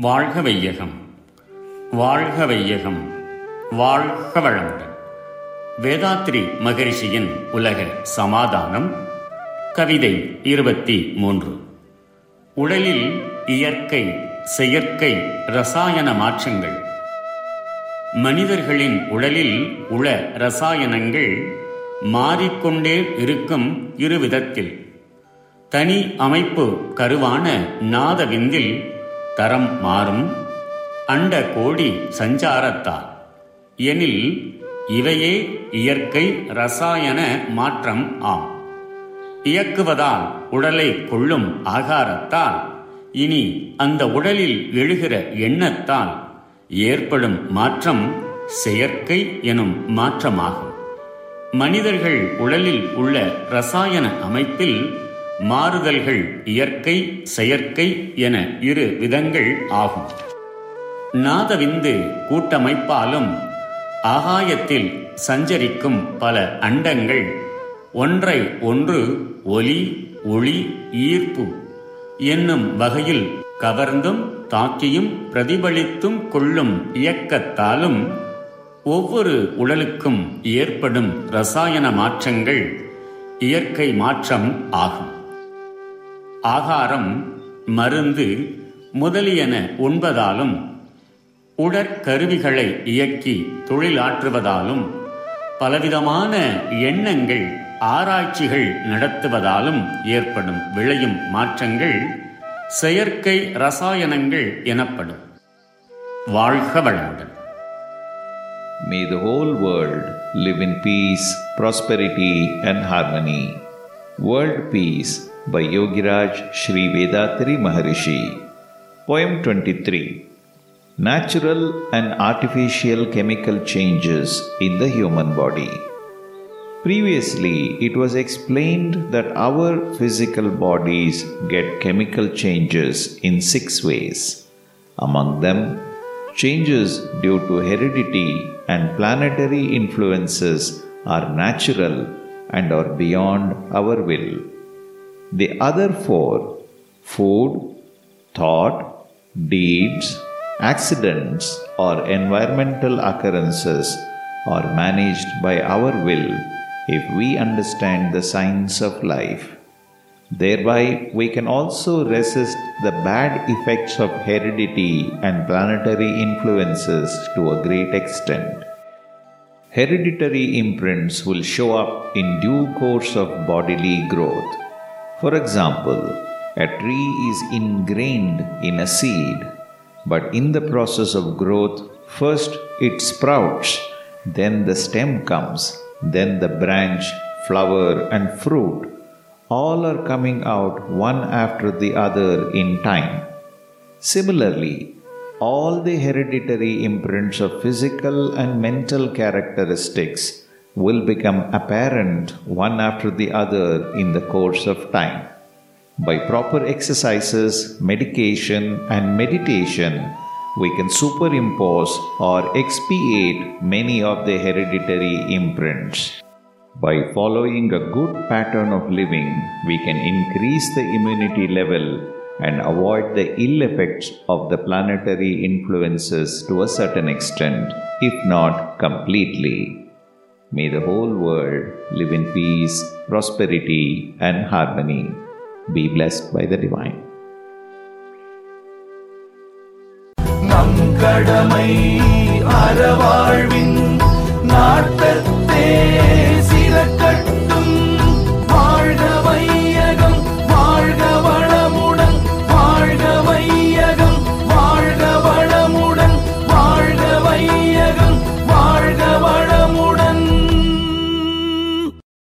வாழ்க வையகம் வாழ்க வையகம் வாழ்க வளமுடன் வேதாத்ரி மகரிஷியின் உலக சமாதானம் கவிதை இருபத்தி மூன்று உடலில் இயற்கை செயற்கை ரசாயன மாற்றங்கள். மனிதர்களின் உடலில் உள ரசாயனங்கள் மாறிக்கொண்டே இருக்கும் இருவிதத்தில். தனி அமைப்பு கருவான நாதவிந்தில் தரம் மாறும் அண்ட கோடி சஞ்சாரத்தால். எனில் இவையே இயற்கை ரசாயன மாற்றம் ஆம். இயக்குவதால் உடலை கொள்ளும் ஆகாரத்தால் இனி அந்த உடலில் எழுகிற எண்ணத்தால் ஏற்படும் மாற்றம் செயற்கை எனும் மாற்றமாகும். மனிதர்கள் உடலில் உள்ள ரசாயன அமைப்பில் மாறுதல்கள் இயற்கை செயற்கை என இரு விதங்கள் ஆகும். நாதவிந்து கூட்டமைப்பாலும் ஆகாயத்தில் சஞ்சரிக்கும் பல அண்டங்கள் ஒன்றை ஒன்று ஒலி ஒளி ஈர்ப்பு என்னும் வகையில் கவர்ந்தும் தாக்கியும் பிரதிபலித்தும் கொள்ளும் இயக்கத்தாலும் ஒவ்வொரு உடலுக்கும் ஏற்படும் ரசாயன மாற்றங்கள் இயற்கை மாற்றம் ஆகும். ஆகாரம் மருந்து முதலியன உண்பதாலும் உடற்கருவிகளை இயக்கி தொழிலாற்றுவதாலும் பலவிதமான எண்ணங்கள் ஆராய்ச்சிகள் நடத்துவதாலும் ஏற்படும் விளையும் மாற்றங்கள் செயற்கை ரசாயனங்கள் எனப்படும். வாழ்க வளமுடன். May the whole world live in peace, prosperity, and harmony. World Peace. By Yogiraj Sri Vethathiri Maharishi. Poem 23 Natural and artificial chemical changes in the human body. Previously, it was explained that our physical bodies get chemical changes in six ways. Among them, changes due to heredity and planetary influences are natural and are beyond our will. The other four food, thought, deeds, accidents, or environmental occurrences are managed by our will if we understand the science of life. Thereby, we can also resist the bad effects of heredity and planetary influences to a great extent. Hereditary imprints will show up in due course of bodily growth. For example, a tree is ingrained in a seed, but in the process of growth, first it sprouts, then the stem comes, then the branch, flower, and fruit. All are coming out one after the other in time. Similarly, all the hereditary imprints of physical and mental characteristics will become apparent one after the other in the course of time. By proper exercises, medication, and meditation, we can superimpose or expiate many of the hereditary imprints. By following a good pattern of living, we can increase the immunity level and avoid the ill effects of the planetary influences to a certain extent, if not completely. May the whole world live in peace, prosperity, and harmony. Be blessed by the Divine. நம் கடமை அறவாழ்வின் நாட்டத்தே